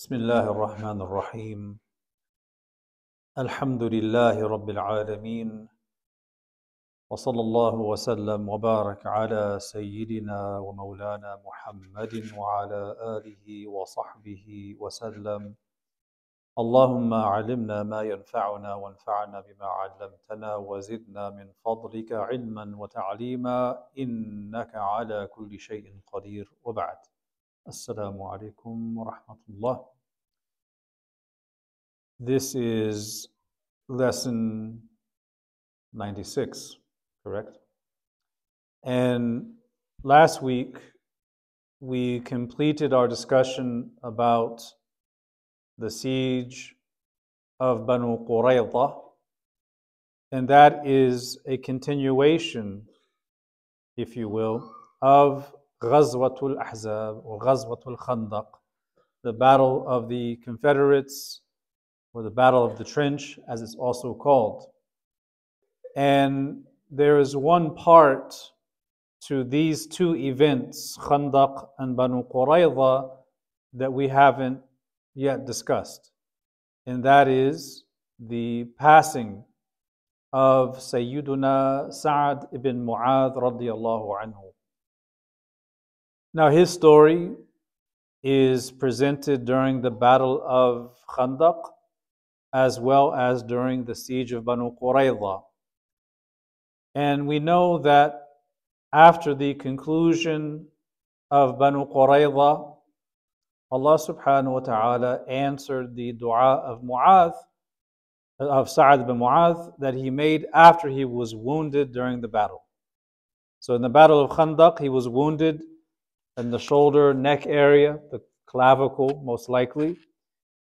بسم الله الرحمن الرحيم. الحمد لله رب العالمين. وصلى الله وسلم وبارك على سيدنا ومولانا محمد وعلى آله وصحبه وسلم. اللهم علمنا ما ينفعنا وانفعنا بما علمتنا وزدنا من فضلك علما وتعليما إنك على كل شيء قدير. وبعد. Assalamu alaikum wa rahmatullah. This is lesson 96, correct? And last week we completed our discussion about the siege of Banu Qurayza, and that is a continuation, if you will, of Ghazwatul Ahzab or Ghazwatul Khandaq, the battle of the Confederates or the Battle of the Trench, as it's also called. And there is one part to these two events, Khandaq and Banu Qurayza, that we haven't yet discussed. And that is the passing of Sayyiduna Sa'ad ibn Mu'adh radiallahu anhu. Now his story is presented during the Battle of Khandaq as well as during the siege of Banu Qurayza. And we know that after the conclusion of Banu Qurayza, Allah subhanahu wa ta'ala answered the dua of Mu'adh, of Sa'ad bin Mu'adh, that he made after he was wounded during the battle. So in the battle of Khandaq, he was wounded in the shoulder, neck area, the clavicle most likely.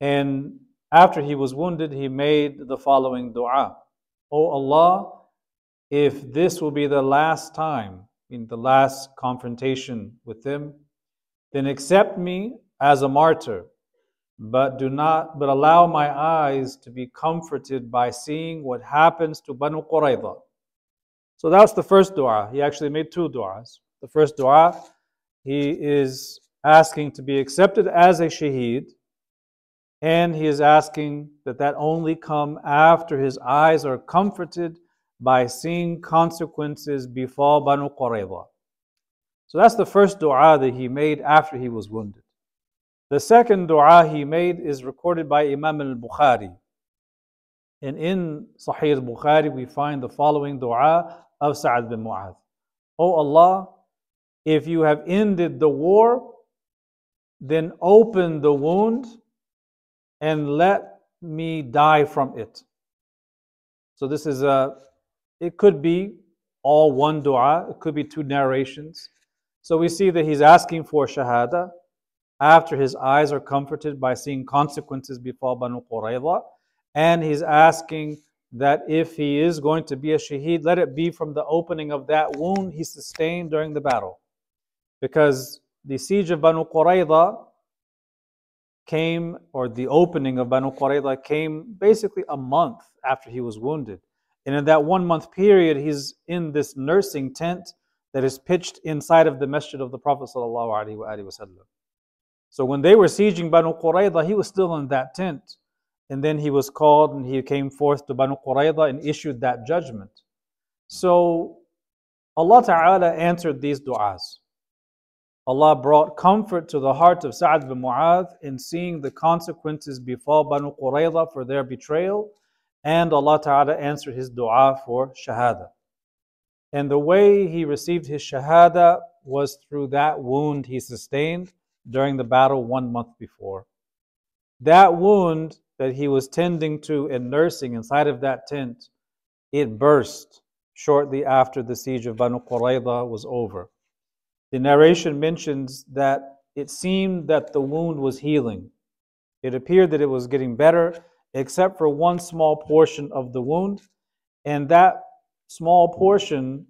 And after he was wounded, he made the following dua O Allah, if this will be the last time, in the last confrontation with them, then accept me as a martyr, but do not but allow my eyes to be comforted by seeing what happens to Banu Qurayza. So that's the first dua. He actually made two duas. The first dua, he is asking to be accepted as a shaheed and he is asking that that only come after his eyes are comforted by seeing consequences befall Banu Qurayza. So that's the first dua that he made after he was wounded. The second dua he made is recorded by Imam al-Bukhari. And in Sahih al-Bukhari we find the following dua of Sa'ad bin Mu'adh. O Allah, if you have ended the war, then open the wound and let me die from it. So this is a, it could be all one dua, it could be two narrations. So we see that he's asking for shahada after his eyes are comforted by seeing consequences befall Banu Qurayza. And he's asking that if he is going to be a shaheed, let it be from the opening of that wound he sustained during the battle. Because the siege of Banu Qurayza came, or the opening of Banu Qurayza came basically a month after he was wounded. And in that one month period, he's in this nursing tent that is pitched inside of the masjid of the Prophet. So when they were sieging Banu Qurayza, he was still in that tent. And then he was called and he came forth to Banu Qurayza and issued that judgment. So Allah Ta'ala answered these du'as. Allah brought comfort to the heart of Sa'ad bin Mu'adh in seeing the consequences befall Banu Qurayza for their betrayal, and Allah Ta'ala answered his dua for Shahada. And the way he received his Shahada was through that wound he sustained during the battle one month before. That wound that he was tending to and nursing inside of that tent, it burst shortly after the siege of Banu Qurayza was over. The narration mentions that it seemed that the wound was healing. It appeared that it was getting better, except for one small portion of the wound. And that small portion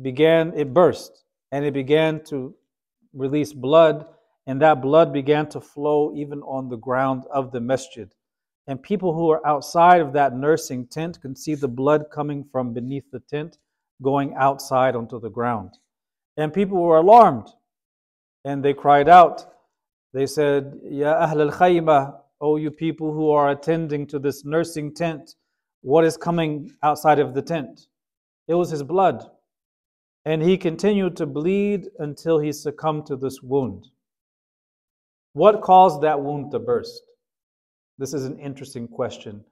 began, it burst, and it began to release blood, and that blood began to flow even on the ground of the masjid. And people who were outside of that nursing tent could see the blood coming from beneath the tent going outside onto the ground. And people were alarmed and they cried out They said, Ya Ahl al Khayma, O you people who are attending to this nursing tent, what is coming outside of the tent? It was his blood. And he continued to bleed until he succumbed to this wound. What caused that wound to burst? This is an interesting question.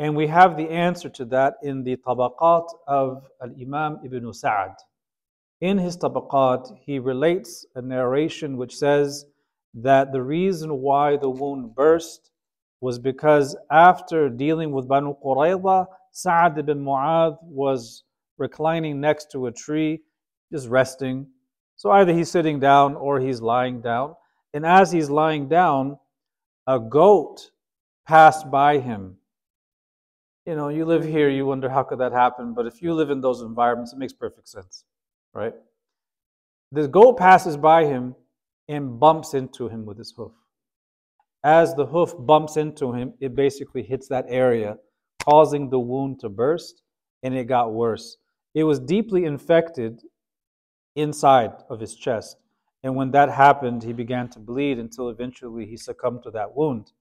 And we have the answer to that in the Tabaqat of Al Imam ibn Sa'ad. In his Tabaqat, he relates a narration which says that the reason why the wound burst was because after dealing with Banu Qurayza, Sa'ad ibn Mu'adh was reclining next to a tree, just resting. So either he's sitting down or he's lying down. And as he's lying down, a goat passed by him. You know, you live here, you wonder how could that happen, but if you live in those environments, it makes perfect sense, right? The goat passes by him and bumps into him with his hoof. As the hoof bumps into him, it basically hits that area, causing the wound to burst, and it got worse. It was deeply infected inside of his chest. And when that happened, he began to bleed until eventually he succumbed to that wound.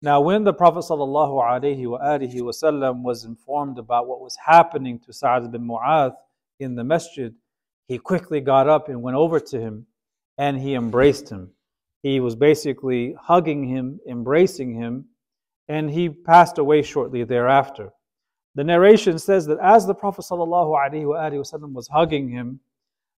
Now, when the Prophet ﷺ was informed about what was happening to Sa'ad bin Mu'adh in the masjid, he quickly got up and went over to him and he embraced him. He was basically hugging him, embracing him, and he passed away shortly thereafter. The narration says that as the Prophet ﷺ was hugging him,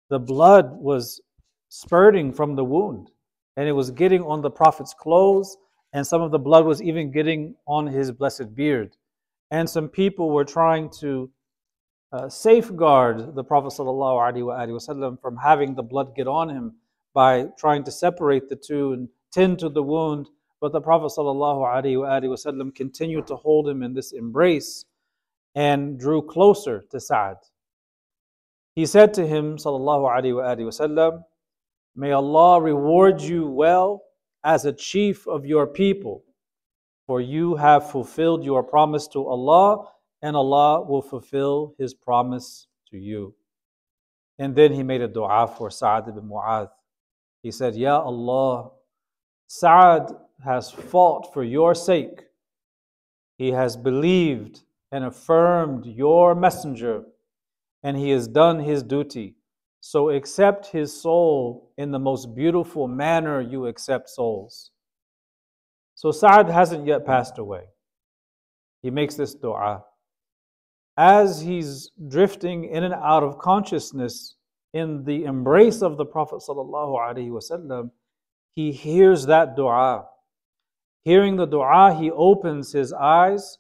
the blood was spurting from the wound and it was getting on the Prophet's clothes, and some of the blood was even getting on his blessed beard. And some people were trying to uh, safeguard the Prophet ﷺ from having the blood get on him by trying to separate the two and tend to the wound. But the Prophet ﷺ continued to hold him in this embrace and drew closer to Sa'ad. He said to him, وسلم, May Allah reward you well as a chief of your people, for you have fulfilled your promise to Allah, and Allah will fulfill His promise to you. And then he made a dua for Sa'ad ibn Mu'adh. He said, Ya Allah, Sa'ad has fought for your sake. He has believed and affirmed your messenger, and he has done his duty. So accept his soul in the most beautiful manner you accept souls. So Sa'ad hasn't yet passed away. He makes this dua. As he's drifting in and out of consciousness in the embrace of the Prophet ﷺ, he hears that dua. Hearing the dua, he opens his eyes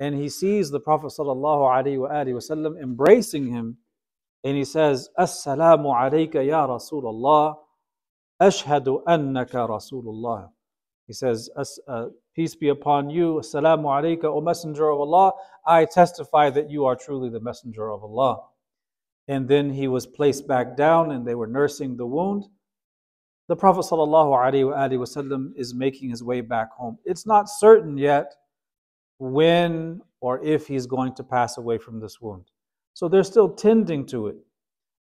and he sees the Prophet ﷺ embracing him and he says, Assalamu alayka ya Rasulullah, ashhadu annaka Rasulullah. He says, uh, Peace be upon you, Assalamu alayka, O Messenger of Allah, I testify that you are truly the Messenger of Allah. And then he was placed back down and they were nursing the wound. The Prophet ﷺ is making his way back home. It's not certain yet when or if he's going to pass away from this wound. So they're still tending to it.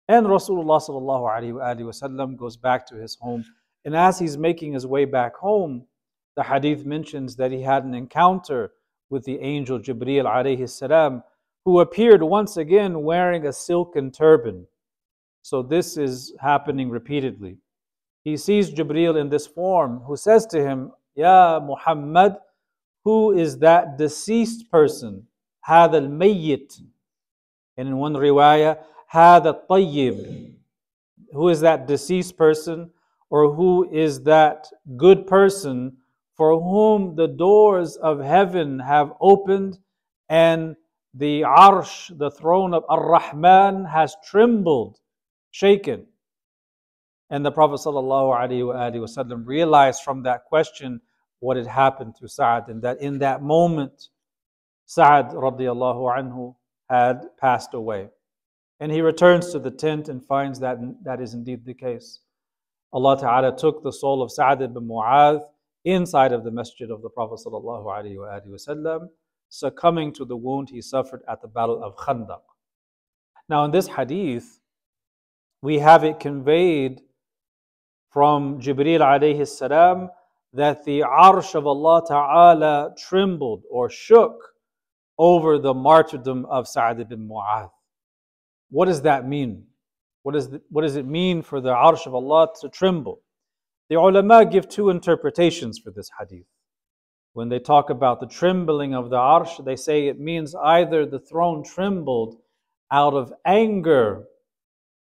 And Rasulullah ﷺ goes back to his home. And as he's making his way back home, the hadith mentions that he had an encounter with the angel Jibreel alayhi salam, who appeared once again wearing a silken turban. So this is happening repeatedly. He sees Jibreel in this form, who says to him, Ya Muhammad, who is that deceased person? هذا الميت and in one riwayah, هذا الطيب. Who is that deceased person? Or who is that good person for whom the doors of heaven have opened and the arsh, the throne of Ar-Rahman, has trembled, shaken. And the Prophet ﷺ realized from that question what had happened to Sa'ad, and that in that moment, Sa'ad radiallahu anhu had passed away. And he returns to the tent and finds that that is indeed the case. Allah Ta'ala took the soul of Sa'ad ibn Mu'adh inside of the masjid of the Prophet Wasallam, succumbing to the wound he suffered at the Battle of Khandaq. Now, in this hadith, we have it conveyed from Jibreel alayhi salam that the arsh of Allah Ta'ala trembled or shook over the martyrdom of Sa'd ibn Mu'adh. What does that mean? What, is the, what does it mean for the arsh of Allah to tremble? The ulama give two interpretations for this hadith. When they talk about the trembling of the arsh, they say it means either the throne trembled out of anger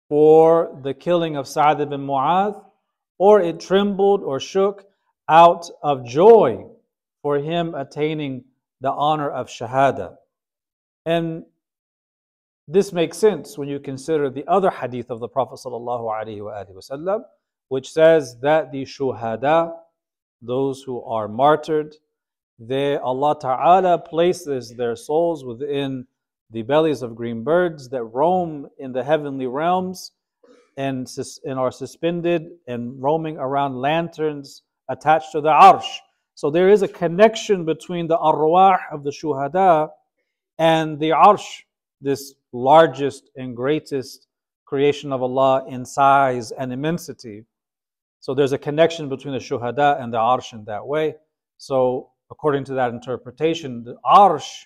for the killing of Sa'd ibn Mu'adh, or it trembled or shook out of joy for him attaining the honor of Shahada. And this makes sense when you consider the other hadith of the Prophet ﷺ, which says that the shuhada, those who are martyred, they, Allah Ta'ala places their souls within the bellies of green birds that roam in the heavenly realms and, and are suspended and roaming around lanterns attached to the arsh. So there is a connection between the arwah of the shuhada and the arsh, this largest and greatest creation of Allah in size and immensity. So there's a connection between the shuhada and the arsh in that way. So according to that interpretation, the arsh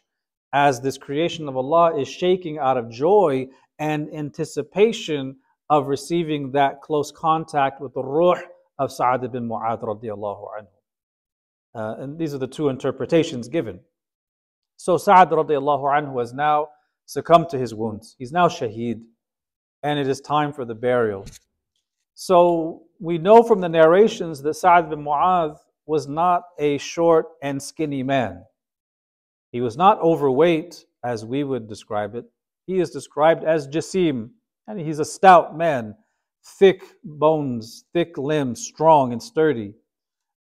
as this creation of Allah is shaking out of joy and anticipation of receiving that close contact with the ruh of Sa'ad ibn Mu'adh radiallahu anhu. Uh, and these are the two interpretations given. So Sa'ad radiallahu anhu has now succumbed to his wounds. He's now shaheed, and it is time for the burial. So we know from the narrations that Sa'ad bin Mu'adh was not a short and skinny man. He was not overweight as we would describe it. He is described as Jasim, and he's a stout man, thick bones, thick limbs, strong and sturdy.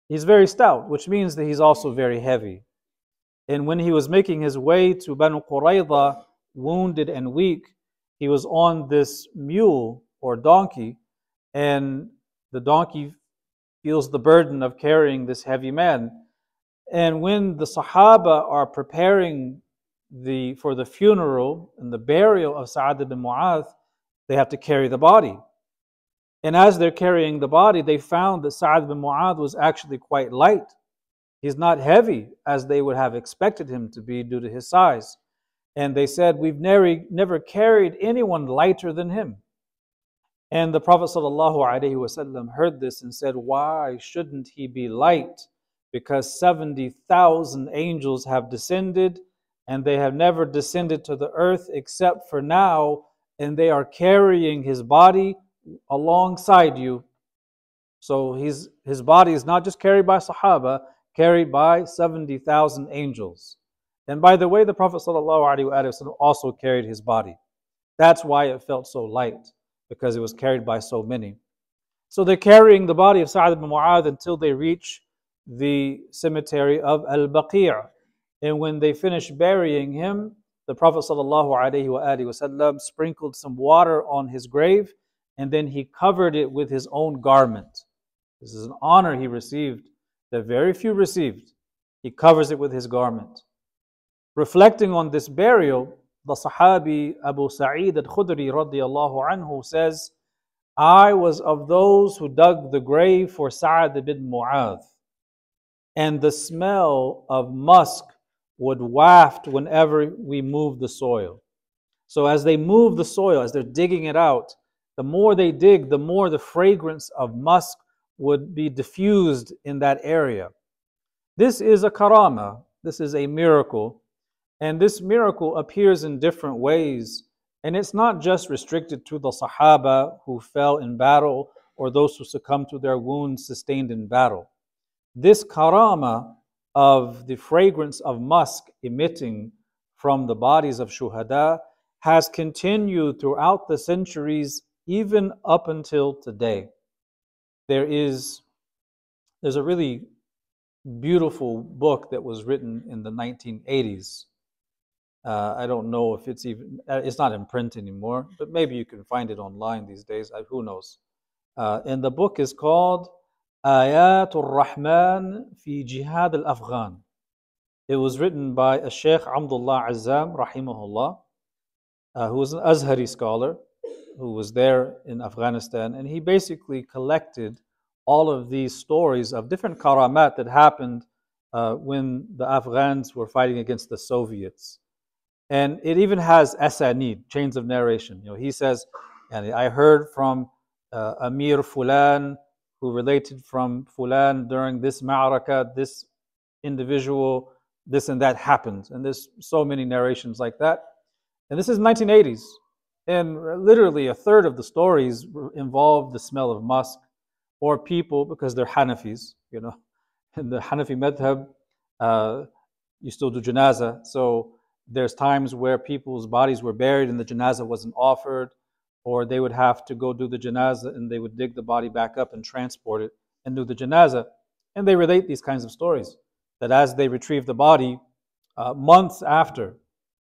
He's very stout, which means that he's also very heavy. And when he was making his way to Banu Qurayza, wounded and weak, he was on this mule or donkey, and the donkey feels the burden of carrying this heavy man. And when the Sahaba are preparing the, for the funeral and the burial of Sa'ad ibn Mu'adh, they have to carry the body. And as they're carrying the body, they found that Sa'ad ibn Mu'adh was actually quite light. He's not heavy as they would have expected him to be due to his size. And they said, We've never, never carried anyone lighter than him. And the Prophet ﷺ heard this and said, Why shouldn't he be light? Because 70,000 angels have descended, and they have never descended to the earth except for now and they are carrying his body alongside you. So his, his body is not just carried by Sahaba, carried by 70,000 angels. And by the way, the Prophet ﷺ also carried his body. That's why it felt so light, because it was carried by so many. So they're carrying the body of Sa'ad ibn Mu'adh until they reach the cemetery of Al Baqi'. And when they finish burying him, the Prophet ﷺ sprinkled some water on his grave and then he covered it with his own garment. This is an honor he received that very few received. He covers it with his garment. Reflecting on this burial, the Sahabi Abu Sa'id al-Khudri radiallahu anhu says, I was of those who dug the grave for Sa'ad ibn Mu'adh, and the smell of musk would waft whenever we moved the soil. So as they move the soil, as they're digging it out, the more they dig, the more the fragrance of musk would be diffused in that area. This is a karama, this is a miracle, and this miracle appears in different ways. And it's not just restricted to the Sahaba who fell in battle or those who succumbed to their wounds sustained in battle. This karama of the fragrance of musk emitting from the bodies of shuhada has continued throughout the centuries, even up until today. There is there's a really beautiful book that was written in the 1980s. Uh, I don't know if it's even uh, it's not in print anymore, but maybe you can find it online these days. Who knows? Uh, and the book is called Ayatul Rahman fi Jihad al Afghan. It was written by a Sheikh Abdullah Azzam, rahimahullah, uh, who was an Azhari scholar who was there in Afghanistan, and he basically collected all of these stories of different karamat that happened uh, when the Afghans were fighting against the Soviets. And it even has asanid, chains of narration. You know, he says, and I heard from uh, Amir Fulan, who related from Fulan during this ma'araka, this individual, this and that happened. And there's so many narrations like that. And this is 1980s. And literally a third of the stories involve the smell of musk or people because they're Hanafis, you know. In the Hanafi madhab, uh, you still do janaza. So there's times where people's bodies were buried and the janaza wasn't offered, or they would have to go do the janaza and they would dig the body back up and transport it and do the janaza. And they relate these kinds of stories that as they retrieve the body, uh, months after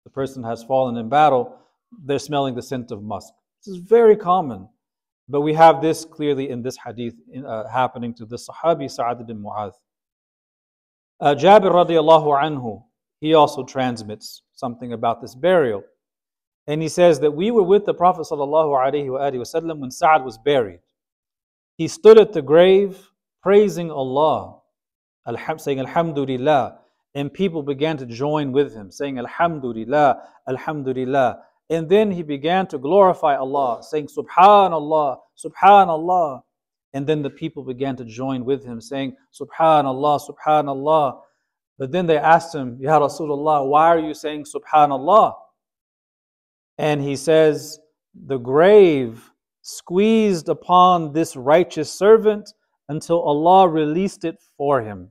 the person has fallen in battle, they're smelling the scent of musk. This is very common. But we have this clearly in this hadith uh, happening to the Sahabi Sa'ad bin Mu'adh. Uh, Jabir radiallahu anhu, he also transmits something about this burial. And he says that we were with the Prophet wasallam when Sa'ad was buried. He stood at the grave praising Allah, saying Alhamdulillah, and people began to join with him, saying Alhamdulillah, Alhamdulillah. And then he began to glorify Allah, saying, Subhanallah, Subhanallah. And then the people began to join with him, saying, Subhanallah, Subhanallah. But then they asked him, Ya Rasulullah, why are you saying Subhanallah? And he says, The grave squeezed upon this righteous servant until Allah released it for him.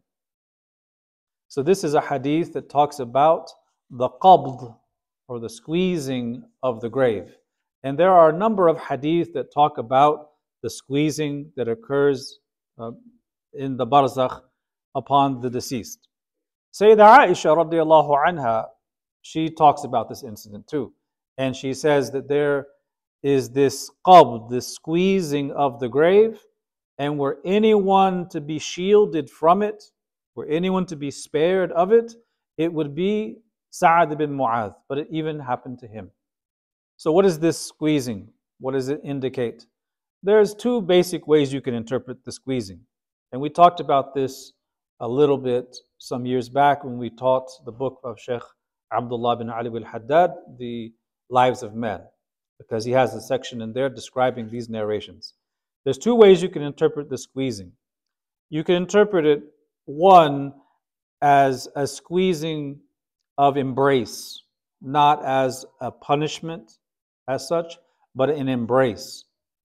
So, this is a hadith that talks about the qabd, or the squeezing of the grave. And there are a number of hadith that talk about the squeezing that occurs uh, in the barzakh upon the deceased. Sayyidah Aisha radiallahu anha, she talks about this incident too. And she says that there is this qabd, this squeezing of the grave, and were anyone to be shielded from it, were anyone to be spared of it, it would be Sa'ad ibn Mu'adh, but it even happened to him. So, what is this squeezing? What does it indicate? There's two basic ways you can interpret the squeezing. And we talked about this a little bit some years back when we taught the book of Sheikh Abdullah bin Ali al Haddad, The Lives of Men, because he has a section in there describing these narrations. There's two ways you can interpret the squeezing. You can interpret it, one, as a squeezing of embrace, not as a punishment as such, but an embrace.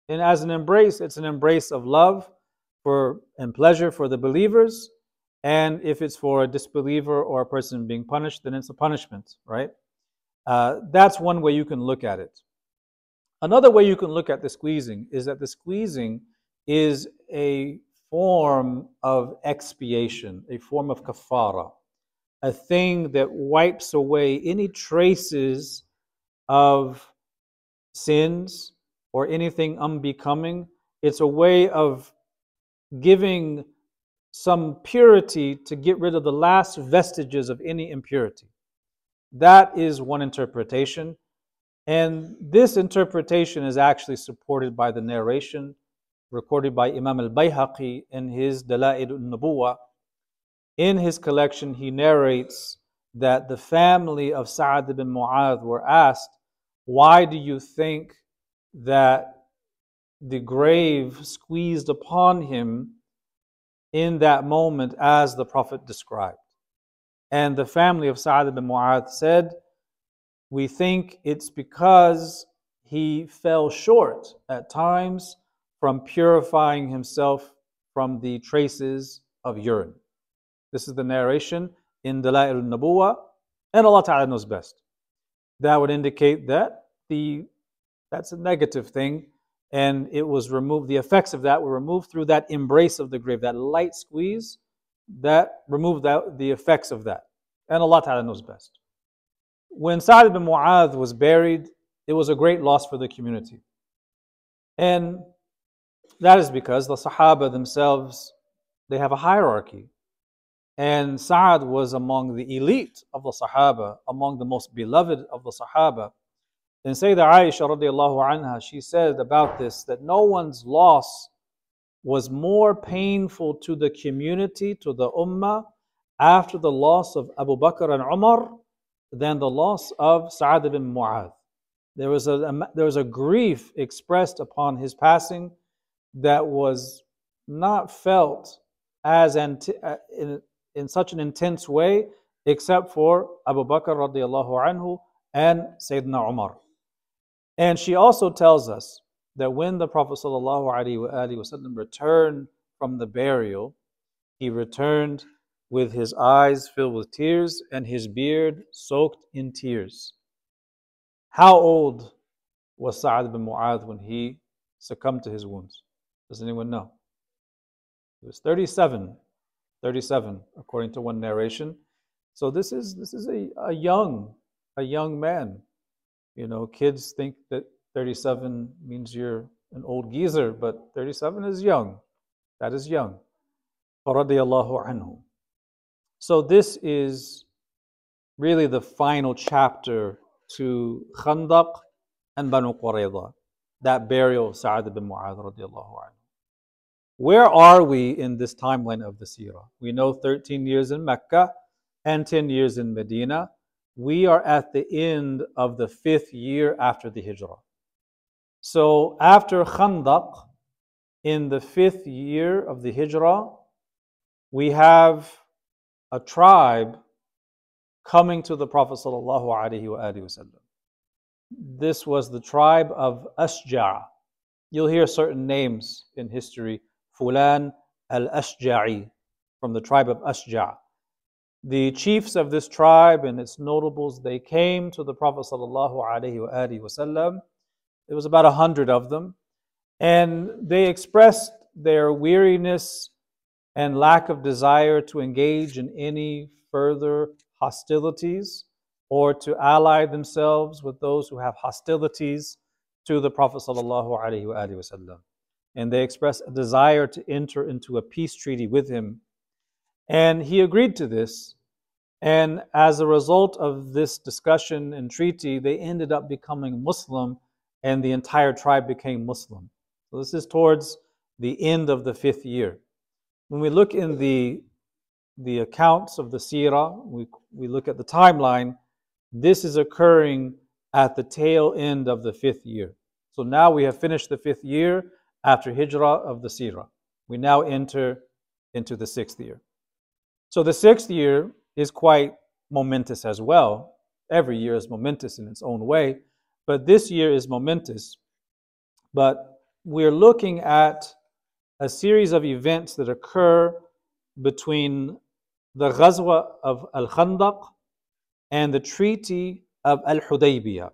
And as an embrace, it's an embrace of love for and pleasure for the believers. And if it's for a disbeliever or a person being punished, then it's a punishment, right? Uh, that's one way you can look at it. Another way you can look at the squeezing is that the squeezing is a form of expiation, a form of kafara a thing that wipes away any traces of sins or anything unbecoming. It's a way of giving some purity to get rid of the last vestiges of any impurity. That is one interpretation. And this interpretation is actually supported by the narration recorded by Imam al Bayhaqi in his Dala'il al in his collection, he narrates that the family of Sa'ad ibn Mu'adh were asked, Why do you think that the grave squeezed upon him in that moment as the Prophet described? And the family of Sa'ad ibn Mu'adh said, We think it's because he fell short at times from purifying himself from the traces of urine. This is the narration in Dala'il al-Nabuwa, and Allah Ta'ala knows best. That would indicate that the that's a negative thing, and it was removed, the effects of that were removed through that embrace of the grave, that light squeeze, that removed that, the effects of that. And Allah Ta'ala knows best. When Sa'd ibn Mu'adh was buried, it was a great loss for the community. And that is because the Sahaba themselves, they have a hierarchy. And Sa'ad was among the elite of the Sahaba, among the most beloved of the Sahaba. And Sayyidah Aisha radiallahu anha, she said about this that no one's loss was more painful to the community, to the ummah, after the loss of Abu Bakr and Umar than the loss of Sa'ad ibn Mu'adh. There was, a, there was a grief expressed upon his passing that was not felt as anti- uh, in, in such an intense way except for Abu Bakr radiallahu anhu and Sayyidina Umar. And she also tells us that when the Prophet ﷺ returned from the burial, he returned with his eyes filled with tears and his beard soaked in tears. How old was Sa'ad bin Mu'adh when he succumbed to his wounds? Does anyone know? He was 37, 37, according to one narration. So this is this is a, a young, a young man. You know, kids think that 37 means you're an old geezer, but 37 is young. That is young. So this is really the final chapter to Khandaq and Banu Qurayza, that burial of Sa'ad ibn Mu'adh. Where are we in this timeline of the seerah? We know 13 years in Mecca and 10 years in Medina. We are at the end of the fifth year after the Hijrah. So after Khandaq, in the fifth year of the Hijrah, we have a tribe coming to the Prophet This was the tribe of Ashja'. You'll hear certain names in history. Fulan al-Ashja'i, from the tribe of Ashja'. The chiefs of this tribe and its notables, they came to the Prophet ﷺ there was about a hundred of them. And they expressed their weariness and lack of desire to engage in any further hostilities or to ally themselves with those who have hostilities to the Prophet And they expressed a desire to enter into a peace treaty with him. And he agreed to this. And as a result of this discussion and treaty, they ended up becoming Muslim and the entire tribe became Muslim. So this is towards the end of the fifth year. When we look in the, the accounts of the seerah, we, we look at the timeline, this is occurring at the tail end of the fifth year. So now we have finished the fifth year after hijrah of the seerah. We now enter into the sixth year. So the sixth year is quite momentous as well. Every year is momentous in its own way. But this year is momentous. But we're looking at a series of events that occur between the Ghazwa of Al Khandaq and the Treaty of Al Hudaybiyah.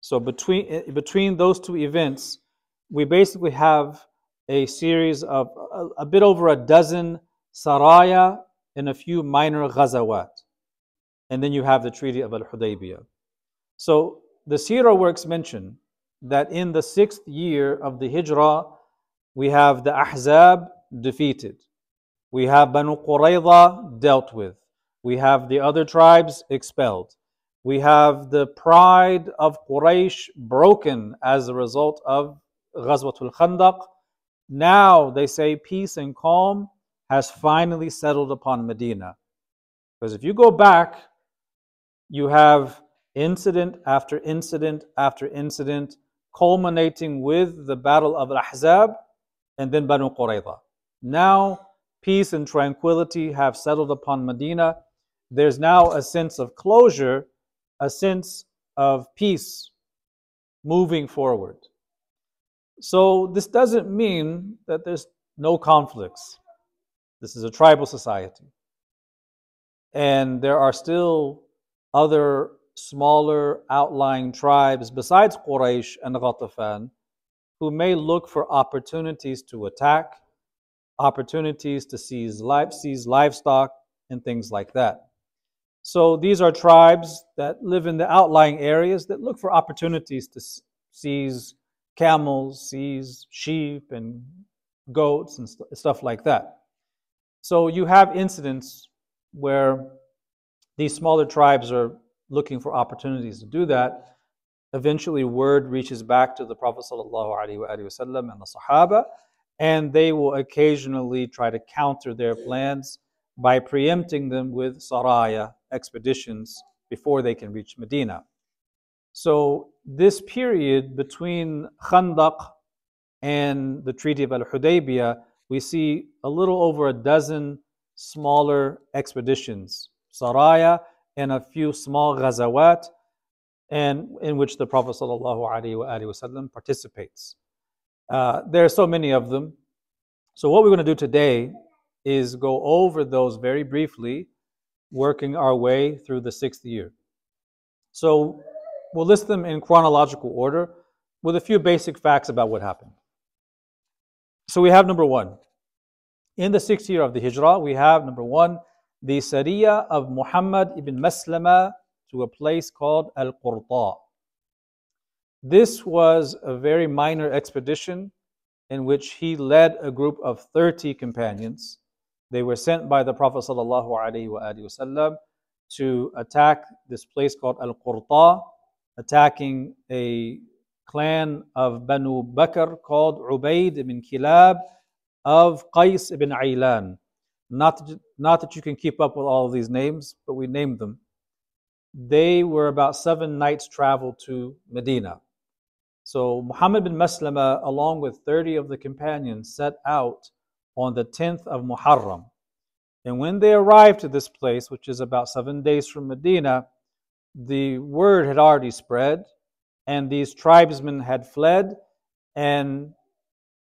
So between, eh, between those two events, we basically have a series of a, a bit over a dozen saraya and a few minor ghazawat. And then you have the Treaty of Al Hudaybiyah. So the Sirah works mention that in the sixth year of the Hijrah, we have the Ahzab defeated. We have Banu Qurayza dealt with. We have the other tribes expelled. We have the pride of Quraysh broken as a result of Ghazwatul Khandaq. Now they say peace and calm has finally settled upon Medina. Because if you go back, you have incident after incident after incident, culminating with the Battle of Al-Ahzab and then Banu Qurayza. Now, peace and tranquility have settled upon Medina. There's now a sense of closure, a sense of peace moving forward. So, this doesn't mean that there's no conflicts. This is a tribal society. And there are still other smaller outlying tribes besides Quraysh and Ghatafan who may look for opportunities to attack, opportunities to seize, life, seize livestock, and things like that. So these are tribes that live in the outlying areas that look for opportunities to seize camels, seize sheep and goats and st- stuff like that. So you have incidents where these smaller tribes are looking for opportunities to do that. Eventually, word reaches back to the Prophet ﷺ and the Sahaba, and they will occasionally try to counter their plans by preempting them with saraya expeditions before they can reach Medina. So this period between Khandaq and the Treaty of Al-Hudaybiyah, we see a little over a dozen smaller expeditions, saraya, and a few small ghazawat, and in which the Prophet ﷺ participates. Uh, there are so many of them. So what we're going to do today is go over those very briefly, working our way through the sixth year. So we'll list them in chronological order with a few basic facts about what happened. So we have number one. In the sixth year of the Hijrah, we have number one, the Sariya of Muhammad ibn Maslama to a place called Al Qurta. This was a very minor expedition in which he led a group of 30 companions. They were sent by the Prophet ﷺ to attack this place called Al Qurta, attacking a clan of Banu Bakr called Ubaid ibn Kilab of Qais ibn Aylan. Not, not that you can keep up with all of these names, but we named them. They were about seven nights' travel to Medina. So Muhammad bin Maslama, along with 30 of the companions, set out on the 10th of Muharram. And when they arrived to this place, which is about seven days from Medina, the word had already spread, and these tribesmen had fled, and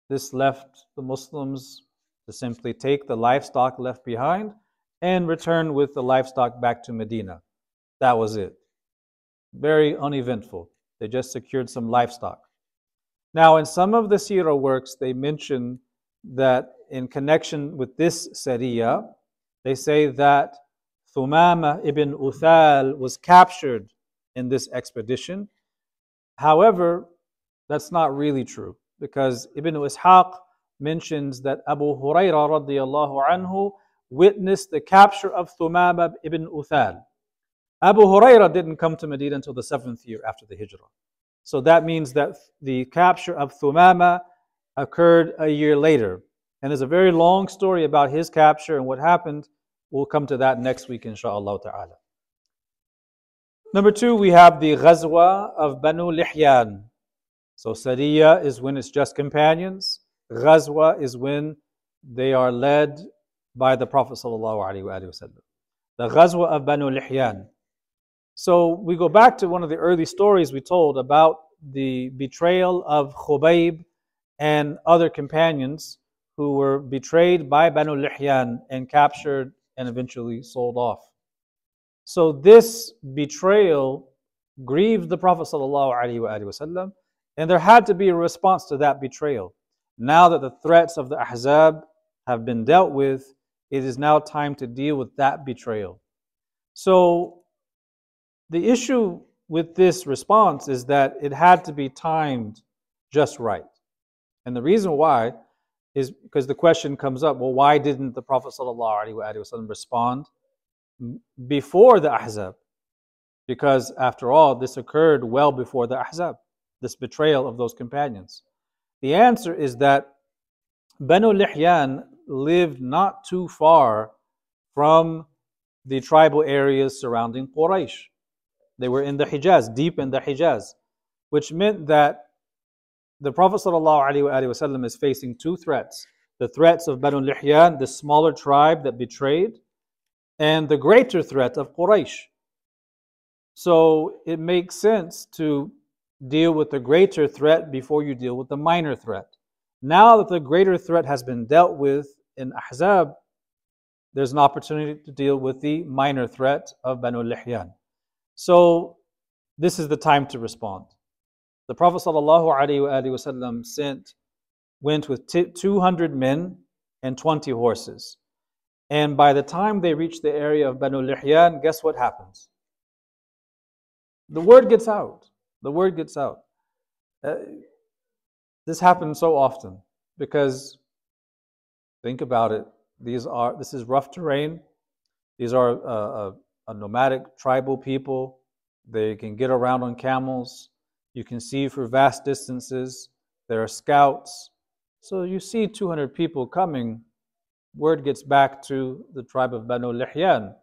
this left the Muslims to simply take the livestock left behind and return with the livestock back to Medina. That was it. Very uneventful. They just secured some livestock. Now, in some of the Sirah works, they mention that in connection with this Sariya, they say that Thumama ibn Uthal was captured in this expedition. However, that's not really true because Ibn Ishaq mentions that Abu Hurairah radiallahu anhu witnessed the capture of Thumama ibn Uthal. Abu Hurairah didn't come to Medina until the seventh year after the Hijrah. So that means that the capture of Thumama occurred a year later. And there's a very long story about his capture and what happened. We'll come to that next week, inshallah ta'ala. Number two, we have the Ghazwa of Banu Lihyan. So Sariya is when it's just companions. Ghazwa is when they are led by the Prophet ﷺ. The Ghazwa of Banu Lihyan. So we go back to one of the early stories we told about the betrayal of Khubayb and other companions who were betrayed by Banu Lihyan and captured and eventually sold off. So this betrayal grieved the Prophet ﷺ, and there had to be a response to that betrayal. Now that the threats of the Ahzab have been dealt with, it is now time to deal with that betrayal. So the issue with this response is that it had to be timed just right. And the reason why is because the question comes up well, why didn't the Prophet ﷺ respond before the Ahzab? Because after all, this occurred well before the Ahzab, this betrayal of those companions. The answer is that Banu Lihyan lived not too far from the tribal areas surrounding Quraysh. They were in the Hijaz, deep in the Hijaz, which meant that the Prophet ﷺ is facing two threats the threats of Banu Lihyan, the smaller tribe that betrayed, and the greater threat of Quraysh. So it makes sense to deal with the greater threat before you deal with the minor threat. Now that the greater threat has been dealt with in Ahzab, there's an opportunity to deal with the minor threat of Banu Lihyan. So this is the time to respond. The Prophet ﷺ sent, went with 200 men and 20 horses. And by the time they reach the area of Banu Lihyan, guess what happens? The word gets out. The word gets out. Uh, this happens so often because think about it. These are this is rough terrain. These are uh, a, a nomadic tribal people. They can get around on camels. You can see for vast distances. There are scouts. So you see 200 people coming, word gets back to the tribe of Banu Lihyan.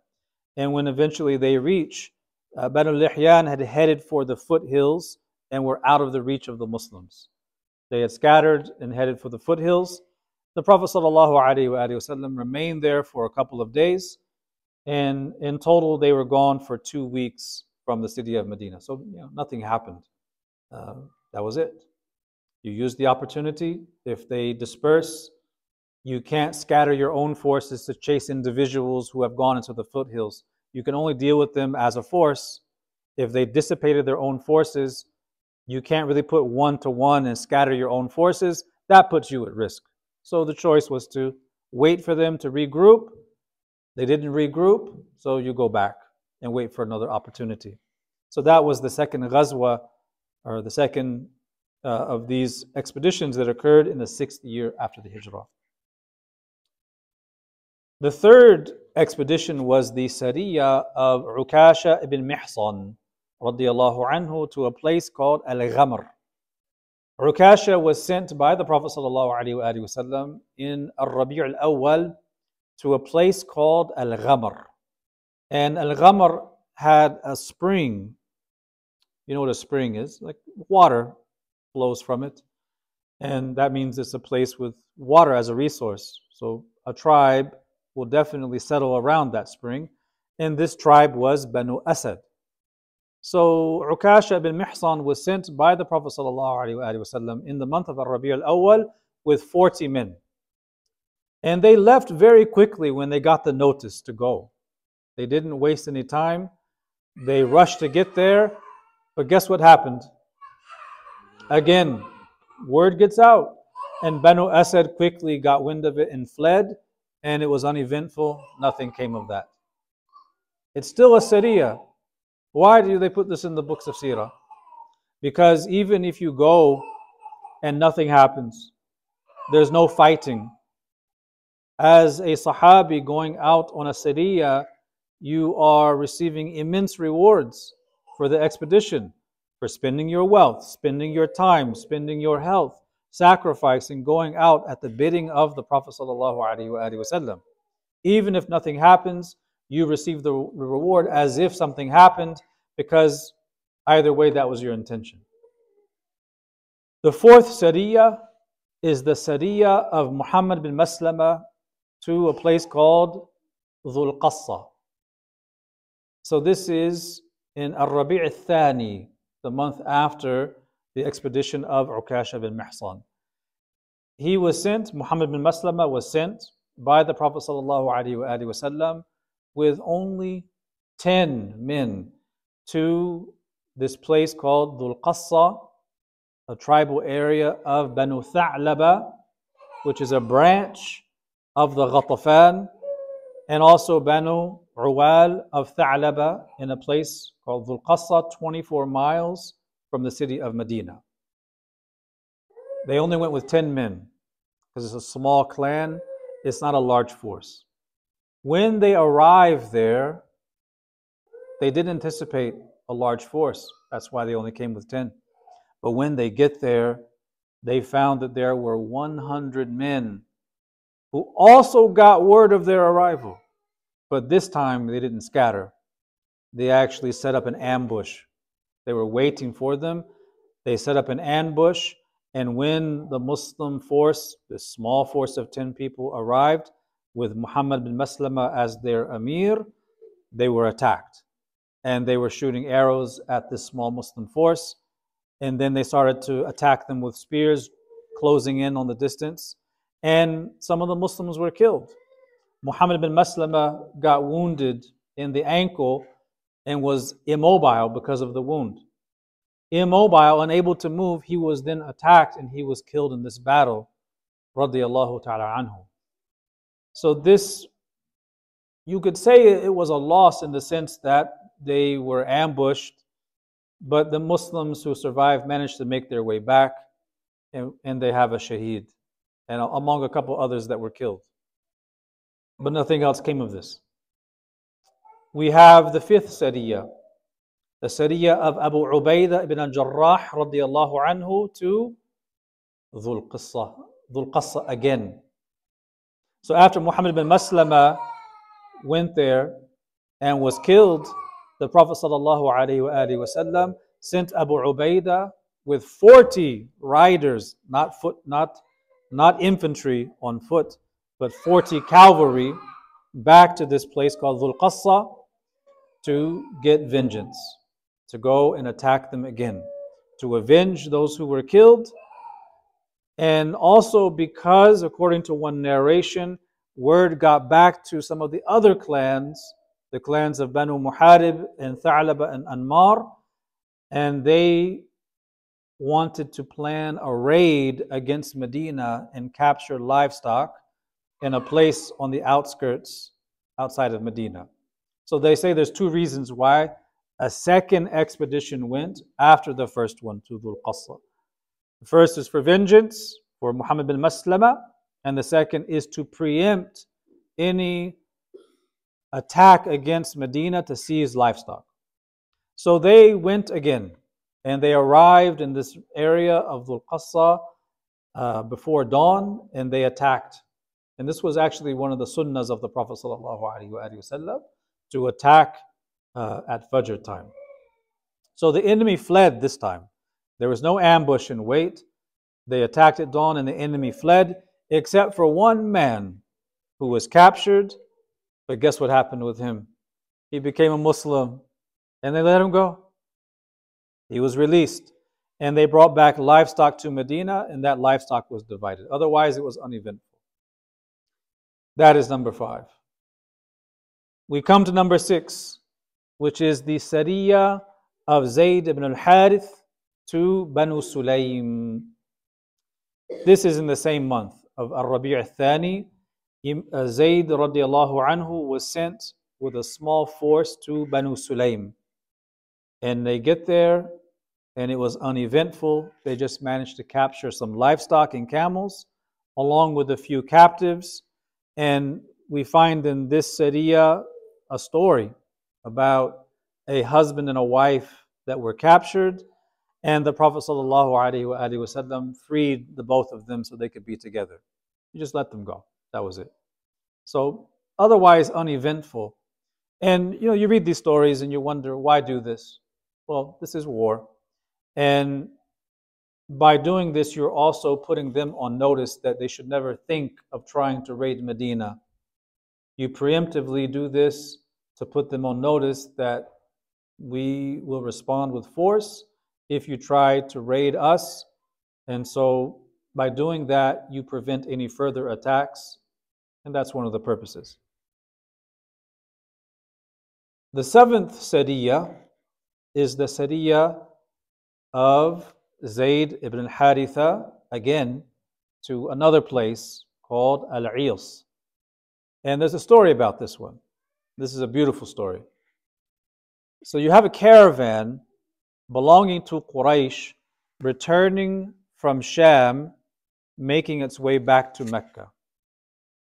And when eventually they reach, uh, Banu Lihyan had headed for the foothills and were out of the reach of the Muslims. They had scattered and headed for the foothills. The Prophet ﷺ remained there for a couple of days, and in total they were gone for two weeks from the city of Medina. So you know, nothing happened. Uh, that was it. You use the opportunity. If they disperse, you can't scatter your own forces to chase individuals who have gone into the foothills. You can only deal with them as a force. If they dissipated their own forces, you can't really put one to one and scatter your own forces. That puts you at risk. So the choice was to wait for them to regroup. They didn't regroup, so you go back and wait for another opportunity. So that was the second ghazwa, or the second uh, of these expeditions that occurred in the sixth year after the hijrah. The third expedition was the Sariya of Ukasha ibn Mihsan radiallahu anhu to a place called Al-Ghamr. Ukasha was sent by the Prophet sallallahu in Al-Rabi' al-Awwal to a place called Al-Ghamr. And Al-Ghamr had a spring. You know what a spring is? Like water flows from it. And that means it's a place with water as a resource. So a tribe will definitely settle around that spring. And this tribe was Banu Asad. So Ukasha bin Mihsan was sent by the Prophet ﷺ in the month of Rabi al Awwal with 40 men. And they left very quickly when they got the notice to go. They didn't waste any time. They rushed to get there. But guess what happened? Again, word gets out. And Banu Asad quickly got wind of it and fled. And it was uneventful. Nothing came of that. It's still a Sariya. Why do they put this in the books of Sirah? Because even if you go and nothing happens, there's no fighting. As a Sahabi going out on a Sariya, you are receiving immense rewards for the expedition, for spending your wealth, spending your time, spending your health, sacrificing, going out at the bidding of the Prophet. sallallahu alaihi wasallam, Even if nothing happens, you receive the reward as if something happened, because either way, that was your intention. The fourth Sariya is the Sariya of Muhammad bin Maslama to a place called Dhul Qassa. So this is in Ar-Rabi' al-Thani, the month after the expedition of Ukasha bin Mihsan. He was sent, Muhammad bin Maslama was sent by the Prophet ﷺ with only 10 men to this place called Dhul Qassa, a tribal area of Banu Tha'laba, which is a branch of the Ghatafan, and also Banu Uwal of Tha'laba in a place called Dhul Qassa, 24 miles from the city of Medina. They only went with 10 men because it's a small clan, it's not a large force. When they arrived there, they didn't anticipate a large force. That's why they only came with 10. But when they get there, they found that there were 100 men who also got word of their arrival. But this time they didn't scatter. They actually set up an ambush. They were waiting for them. They set up an ambush. And when the Muslim force, this small force of 10 people, arrived with Muhammad bin Maslama as their emir, they were attacked and they were shooting arrows at this small Muslim force. And then they started to attack them with spears, closing in on the distance. And some of the Muslims were killed. Muhammad bin Maslama got wounded in the ankle and was immobile because of the wound. Immobile, unable to move, he was then attacked and he was killed in this battle. Ta'ala anhu. So this, you could say it was a loss in the sense that they were ambushed, but the Muslims who survived managed to make their way back, and, and they have a shaheed, and among a couple others that were killed. But nothing else came of this. We have the fifth Sariya, the Sariya of Abu Ubaidah ibn al-Jarrah radiallahu anhu to Dhul Qissa, Qassa again. So after Muhammad bin Maslama went there and was killed, the Prophet ﷺ sent Abu Ubaidah with 40 riders, not foot, not, not infantry on foot, but 40 cavalry back to this place called Dhul Qassa to get vengeance, to go and attack them again, to avenge those who were killed. And also because, according to one narration, word got back to some of the other clans, the clans of Banu Muharib and Tha'laba and Anmar, and they wanted to plan a raid against Medina and capture livestock in a place on the outskirts outside of Medina. So they say there's two reasons why a second expedition went after the first one to Dhul Qassa. The first is for vengeance for Muhammad bin Maslama, and the second is to preempt any attack against Medina to seize livestock. So they went again and they arrived in this area of Dhul Qassa uh, before dawn and they attacked. And this was actually one of the sunnahs of the Prophet to attack uh, at Fajr time. So the enemy fled this time. There was no ambush in wait. They attacked at dawn and the enemy fled, except for one man who was captured. But guess what happened with him? He became a Muslim and they let him go. He was released and they brought back livestock to Medina and that livestock was divided. Otherwise, it was uneventful. That is number five. We come to number six, which is the Sariya of Zayd ibn al Harith to Banu Sulaym. This is in the same month of Al Rabi' al Thani. Uh, Zayd radiallahu anhu was sent with a small force to Banu Sulaym. And they get there, and it was uneventful. They just managed to capture some livestock and camels, along with a few captives. And we find in this Sariya a story about a husband and a wife that were captured, and the Prophet ﷺ freed the both of them so they could be together. You just let them go. That was it. So otherwise uneventful. And you know, you read these stories and you wonder why do this? Well, this is war. And by doing this, you're also putting them on notice that they should never think of trying to raid Medina. You preemptively do this to put them on notice that we will respond with force if you try to raid us. And so by doing that, you prevent any further attacks. And that's one of the purposes. The seventh Sariya is the Sariya of Zayd ibn al-Haritha, again, to another place called Al-Iyas. And there's a story about this one. This is a beautiful story. So you have a caravan belonging to Quraysh returning from Sham, making its way back to Mecca,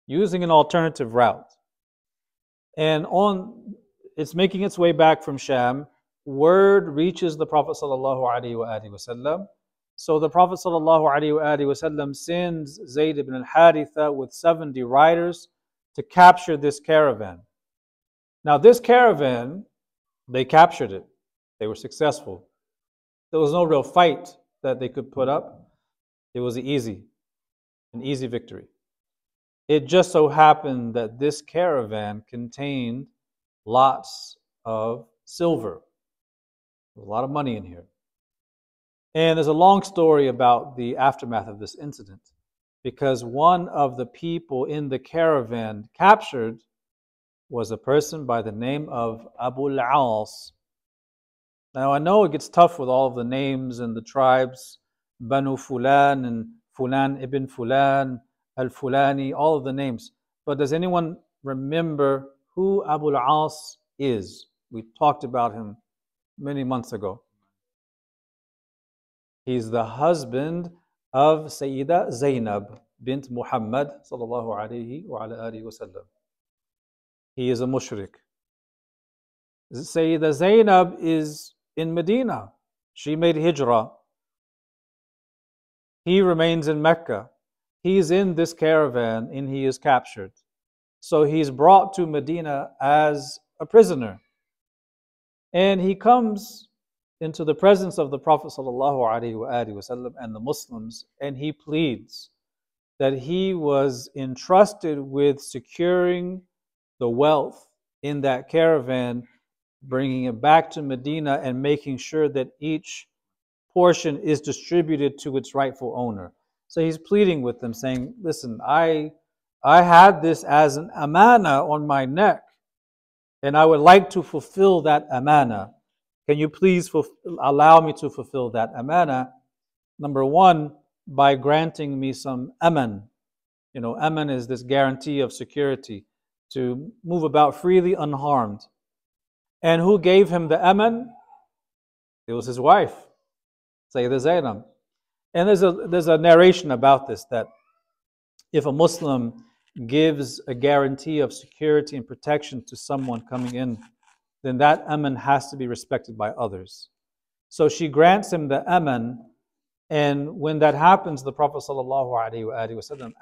using an alternative route. And on it's making its way back from Sham, word reaches the Prophet ﷺ. So the Prophet ﷺ sends Zayd ibn al-Haritha with 70 riders to capture this caravan. Now this caravan, they captured it. They were successful. There was no real fight that they could put up. It was easy, an easy victory. It just so happened that this caravan contained lots of silver. A lot of money in here. And there's a long story about the aftermath of this incident because one of the people in the caravan captured was a person by the name of Abu al-As. Now I know it gets tough with all of the names and the tribes, Banu Fulan and Fulan ibn Fulan, Al-Fulani, all of the names. But does anyone remember who Abu al-As is? We talked about him many months ago. He's the husband of Sayyida Zainab bint Muhammad sallallahu alayhi wa ala wasallam. He is a mushrik. Sayyida Zainab is in Medina. She made hijrah. He remains in Mecca. he's in this caravan and he is captured. So he's brought to Medina as a prisoner. And he comes into the presence of the Prophet ﷺ and the Muslims, and he pleads that he was entrusted with securing the wealth in that caravan, bringing it back to Medina, and making sure that each portion is distributed to its rightful owner. So he's pleading with them, saying, Listen, I, I had this as an amana on my neck, and I would like to fulfill that amana. Can you please allow me to fulfill that amana? Number one, by granting me some aman. You know, aman is this guarantee of security to move about freely unharmed. And who gave him the aman? It was his wife, Sayyidah Zainab. And there's a, there's a narration about this that if a Muslim gives a guarantee of security and protection to someone coming in, then that aman has to be respected by others. So she grants him the aman and when that happens, the Prophet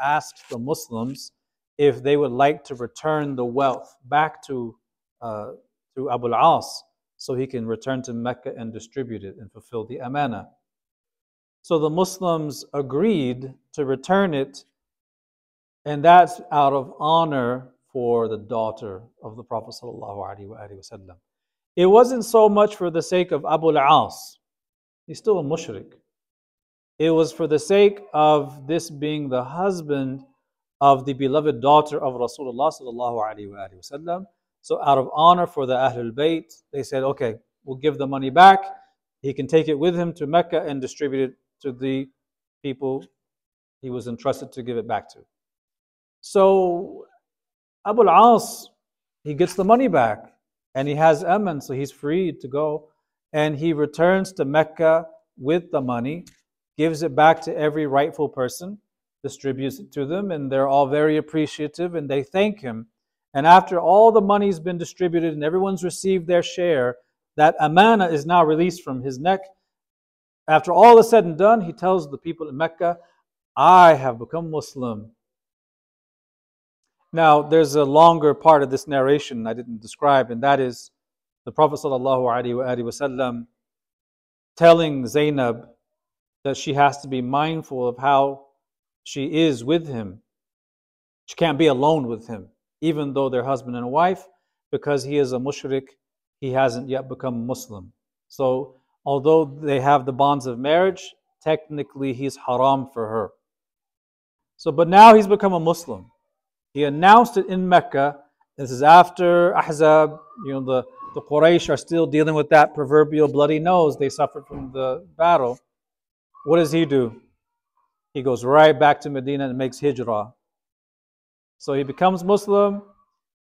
asked the Muslims if they would like to return the wealth back to, uh, to Abu al-As so he can return to Mecca and distribute it and fulfill the amana. So the Muslims agreed to return it, and that's out of honor for the daughter of the Prophet. It wasn't so much for the sake of Abu al-As. He's still a mushrik. It was for the sake of this being the husband of the beloved daughter of Rasulullah. So out of honor for the Ahlul Bayt, they said, okay, we'll give the money back. He can take it with him to Mecca and distribute it to the people he was entrusted to give it back to. So Abu al-As, he gets the money back and he has Aman, so he's free to go. And he returns to Mecca with the money gives it back to every rightful person, distributes it to them, and they're all very appreciative and they thank him. And after all the money's been distributed and everyone's received their share, that amana is now released from his neck. After all is said and done, he tells the people in Mecca, I have become Muslim. Now, there's a longer part of this narration I didn't describe, and that is the Prophet ﷺ telling Zainab that she has to be mindful of how she is with him. She can't be alone with him, even though they're husband and wife, because he is a mushrik, he hasn't yet become Muslim. So, although they have the bonds of marriage, technically he's haram for her. So, but now he's become a Muslim. He announced it in Mecca. This is after Ahzab, you know, the, the Quraysh are still dealing with that proverbial bloody nose they suffered from the battle. What does he do? He goes right back to Medina and makes hijrah. So he becomes Muslim,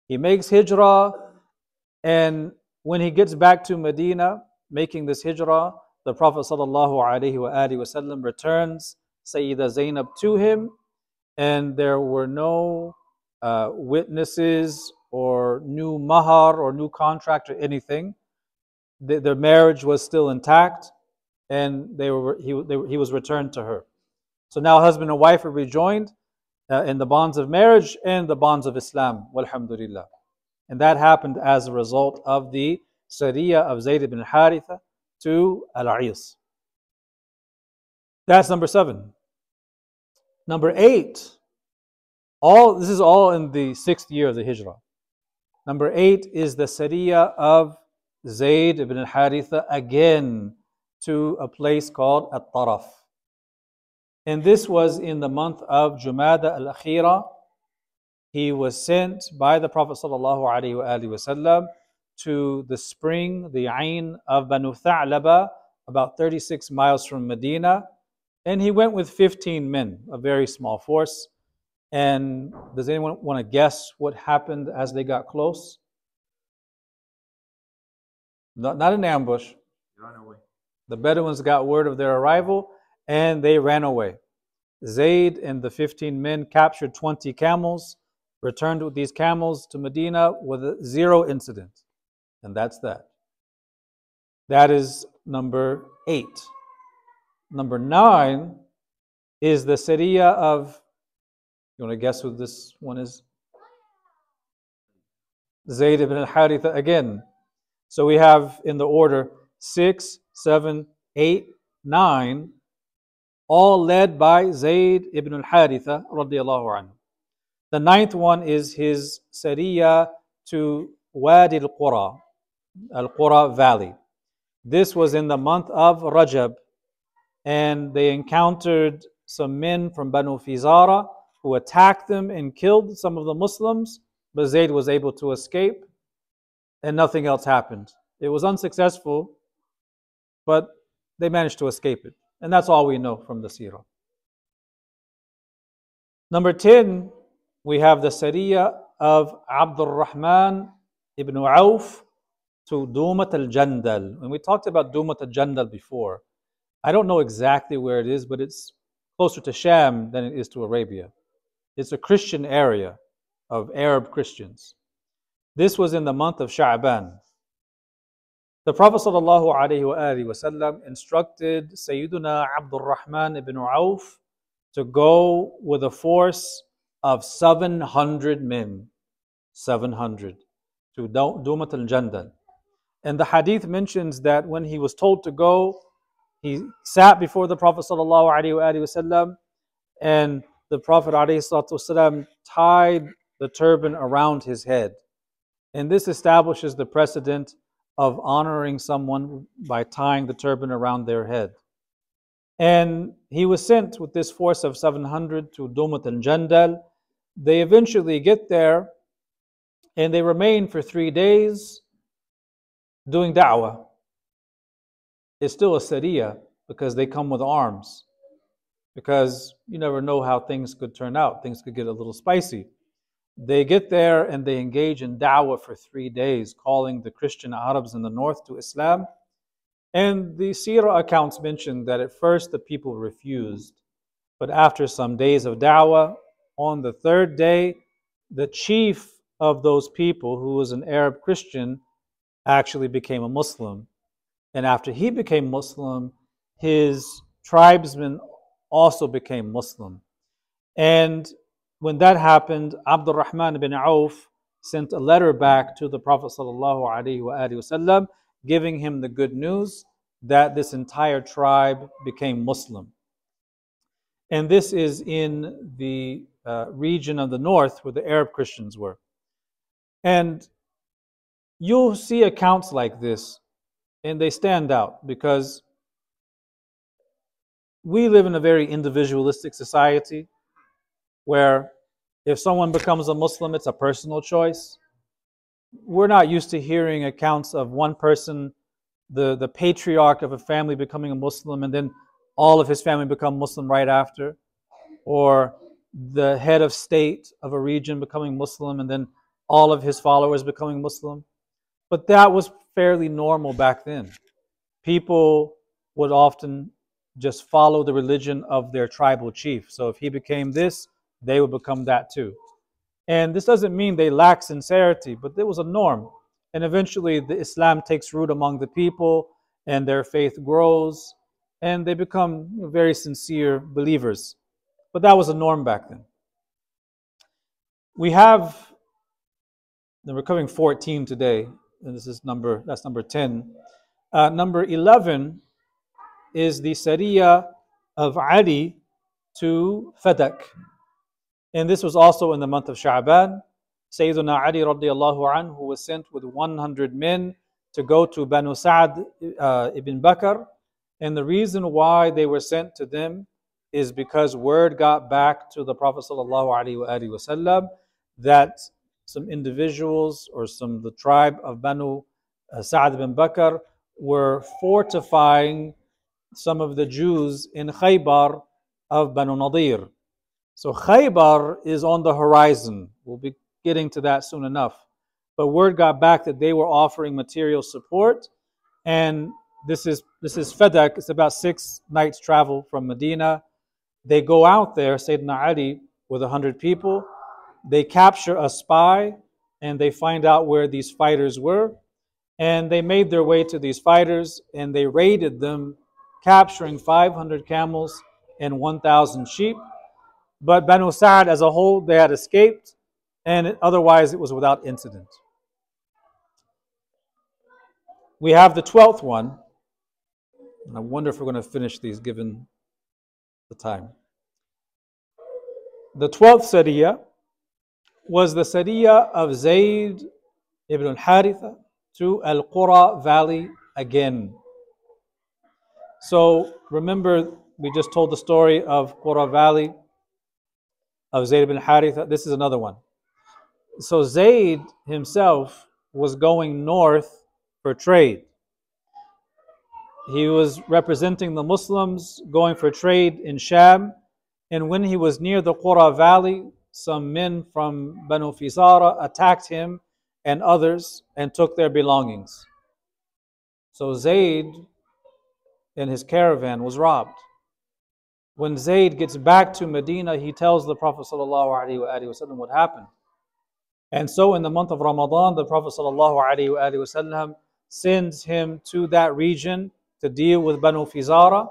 he makes hijrah, and when he gets back to Medina, making this hijrah, the Prophet ﷺ returns Sayyidah Zainab to him, and there were no uh, witnesses or new mahar or new contract or anything. The, their marriage was still intact and they were, he, they, he was returned to her. So now husband and wife are rejoined uh, in the bonds of marriage and the bonds of Islam. Walhamdulillah. And that happened as a result of the Sariya of Zayd ibn Haritha to Al-Ais. That's number seven. Number eight, all this is all in the sixth year of the Hijrah. Number eight is the Sariya of Zayd ibn Haritha again to a place called At-Taraf. And this was in the month of Jumada al-Akhira. He was sent by the Prophet ﷺ to the spring, the Ain of Banu Tha'laba, about 36 miles from Medina. And he went with 15 men, a very small force. And does anyone want to guess what happened as they got close? Not, not an ambush. Run away. The Bedouins got word of their arrival and they ran away. Zayd and the 15 men captured 20 camels, returned with these camels to Medina with zero incident. And that's that. That is number eight. Number nine is the Sariya of You want to guess who this one is? Zayd ibn al-Haritha again. So we have in the order six, seven, eight, nine, all led by Zayd ibn al-Haritha radiallahu anhu. The ninth one is his Sariya to Wadi al-Qura, al-Qura Valley. This was in the month of Rajab, and they encountered some men from Banu Fizara who attacked them and killed some of the Muslims, but Zayd was able to escape, and nothing else happened. It was unsuccessful, but they managed to escape it. And that's all we know from the seerah. Number 10 we have the Sariya of Abdul Rahman ibn Auf to Dumat al Jandal. And we talked about Dumat al Jandal before. I don't know exactly where it is, but it's closer to Sham than it is to Arabia. It's a Christian area of Arab Christians. This was in the month of Sha'ban. The Prophet ﷺ instructed Sayyiduna Abdul Rahman ibn Auf to go with a force of 700 men. 700 to Dumat al Jandal. And the hadith mentions that when he was told to go, he sat before the Prophet ﷺ and the Prophet ﷺ tied the turban around his head. And this establishes the precedent of honoring someone by tying the turban around their head. And he was sent with this force of 700 to Dumat al Jandal they eventually get there and they remain for three days doing da'wah. It's still a sariya because they come with arms. Because you never know how things could turn out. Things could get a little spicy. They get there and they engage in da'wah for three days, calling the Christian Arabs in the north to Islam. And the seerah accounts mention that at first the people refused. But after some days of da'wah, on the third day, the chief of those people, who was an Arab Christian, actually became a Muslim. And after he became Muslim, his tribesmen also became Muslim. And when that happened, Abdul Rahman ibn Auf sent a letter back to the Prophet ﷺ, giving him the good news that this entire tribe became Muslim. And this is in the uh, region of the north where the Arab Christians were. And you'll see accounts like this, and they stand out because we live in a very individualistic society where if someone becomes a Muslim, it's a personal choice. We're not used to hearing accounts of one person, the, the patriarch of a family, becoming a Muslim, and then all of his family become Muslim right after, or the head of state of a region becoming Muslim and then all of his followers becoming Muslim. But that was fairly normal back then. People would often just follow the religion of their tribal chief. So if he became this, they would become that too. And this doesn't mean they lack sincerity, but there was a norm. And eventually, the Islam takes root among the people, and their faith grows, and they become very sincere believers. But that was a norm back then. We have, and we're covering 14 today, and this is number, that's number 10. Uh, number 11 is the Sariya of Ali to Fadak. And this was also in the month of Sha'ban. Sayyidina Ali radiallahu anhu was sent with 100 men to go to Banu Sa'd uh, ibn Bakr. And the reason why they were sent to them is because word got back to the Prophet ﷺ that some individuals or some of the tribe of Banu uh, Sa'ad bin Bakr were fortifying some of the Jews in Khaybar of Banu Nadir. So Khaybar is on the horizon. We'll be getting to that soon enough. But word got back that they were offering material support, and this is this is Fadak. It's about six nights travel from Medina. They go out there, Sayyidina Ali, with a 100 people. They capture a spy and they find out where these fighters were. And they made their way to these fighters and they raided them, capturing 500 camels and 1,000 sheep. But Banu Sa'ad as a whole, they had escaped, and otherwise it was without incident. We have the 12th one. And I wonder if we're going to finish these given the time. The 12th Sariya was the Sariya of Zayd ibn al-Haritha to Al-Qura Valley again. So remember, we just told the story of Qura Valley, of Zayd ibn Haritha. This is another one. So Zayd himself was going north for trade. He was representing the Muslims going for trade in Sham. And when he was near the Qura Valley, some men from Banu Fizara attacked him and others and took their belongings. So Zayd and his caravan was robbed. When Zayd gets back to Medina, he tells the Prophet ﷺ what happened. And so in the month of Ramadan, the Prophet ﷺ sends him to that region to deal with Banu Fizara.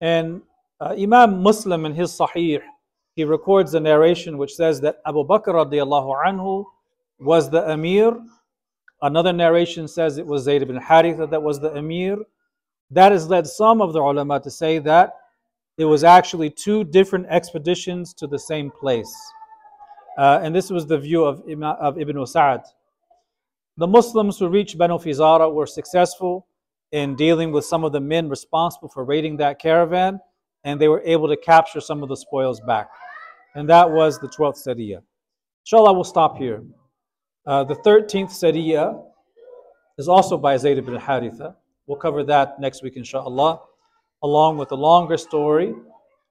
And uh, Imam Muslim in his Sahih, he records a narration which says that Abu Bakr radiallahu anhu was the Emir. Another narration says it was Zayd ibn Haritha that was the Emir. That has led some of the ulama to say that it was actually two different expeditions to the same place. Uh, and this was the view of, of Ibn Sa'ad. The Muslims who reached Banu Fizara were successful in dealing with some of the men responsible for raiding that caravan, and they were able to capture some of the spoils back. And that was the 12th Sariya. Inshallah, we'll stop here. Uh, the 13th Sariya is also by Zayd ibn Haritha. We'll cover that next week, inshallah, along with the longer story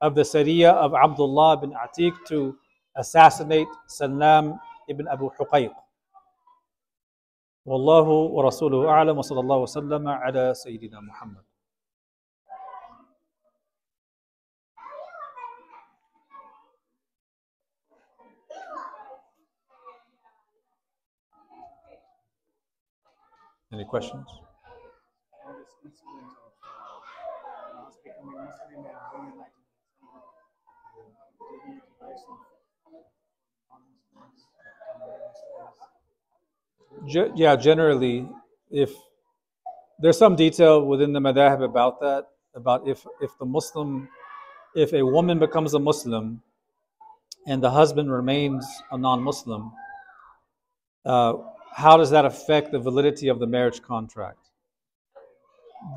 of the Sariya of Abdullah bin Atiq to assassinate Salam ibn Abu Huqayq. والله ورسوله أعلم وصلى الله وسلم على سيدنا محمد Any questions? Ge- yeah, generally, if there's some detail within the madhab about that, about if if the Muslim, if a woman becomes a Muslim, and the husband remains a non-Muslim, uh, how does that affect the validity of the marriage contract?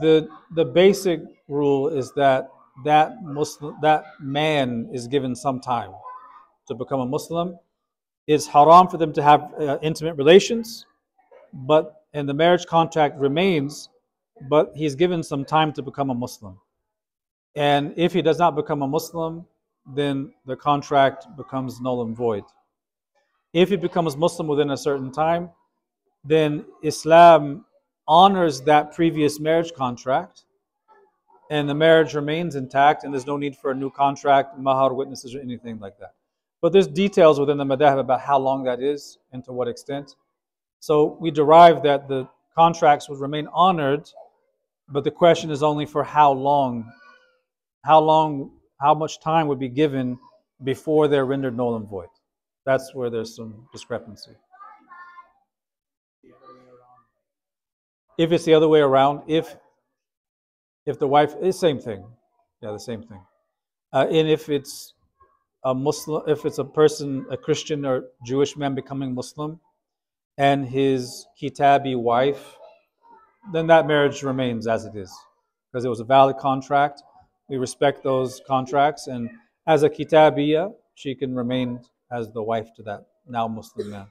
The the basic rule is that that Muslim that man is given some time to become a Muslim. It's haram for them to have uh, intimate relations but and the marriage contract remains, but he's given some time to become a Muslim. And if he does not become a Muslim, then the contract becomes null and void. If he becomes Muslim within a certain time, then Islam honors that previous marriage contract and the marriage remains intact and there's no need for a new contract, mahar, witnesses, or anything like that. But there's details within the madhab about how long that is and to what extent. So we derive that the contracts would remain honored, but the question is only for how long. How long, how much time would be given before they're rendered null and void? That's where there's some discrepancy. If it's the other way around, if if the wife is same thing, yeah, the same thing. Uh, and if it's a Muslim, if it's a person, a Christian or Jewish man becoming Muslim, and his Kitabi wife, then that marriage remains as it is because it was a valid contract. We respect those contracts, and as a Kitabiya, she can remain as the wife to that now Muslim man.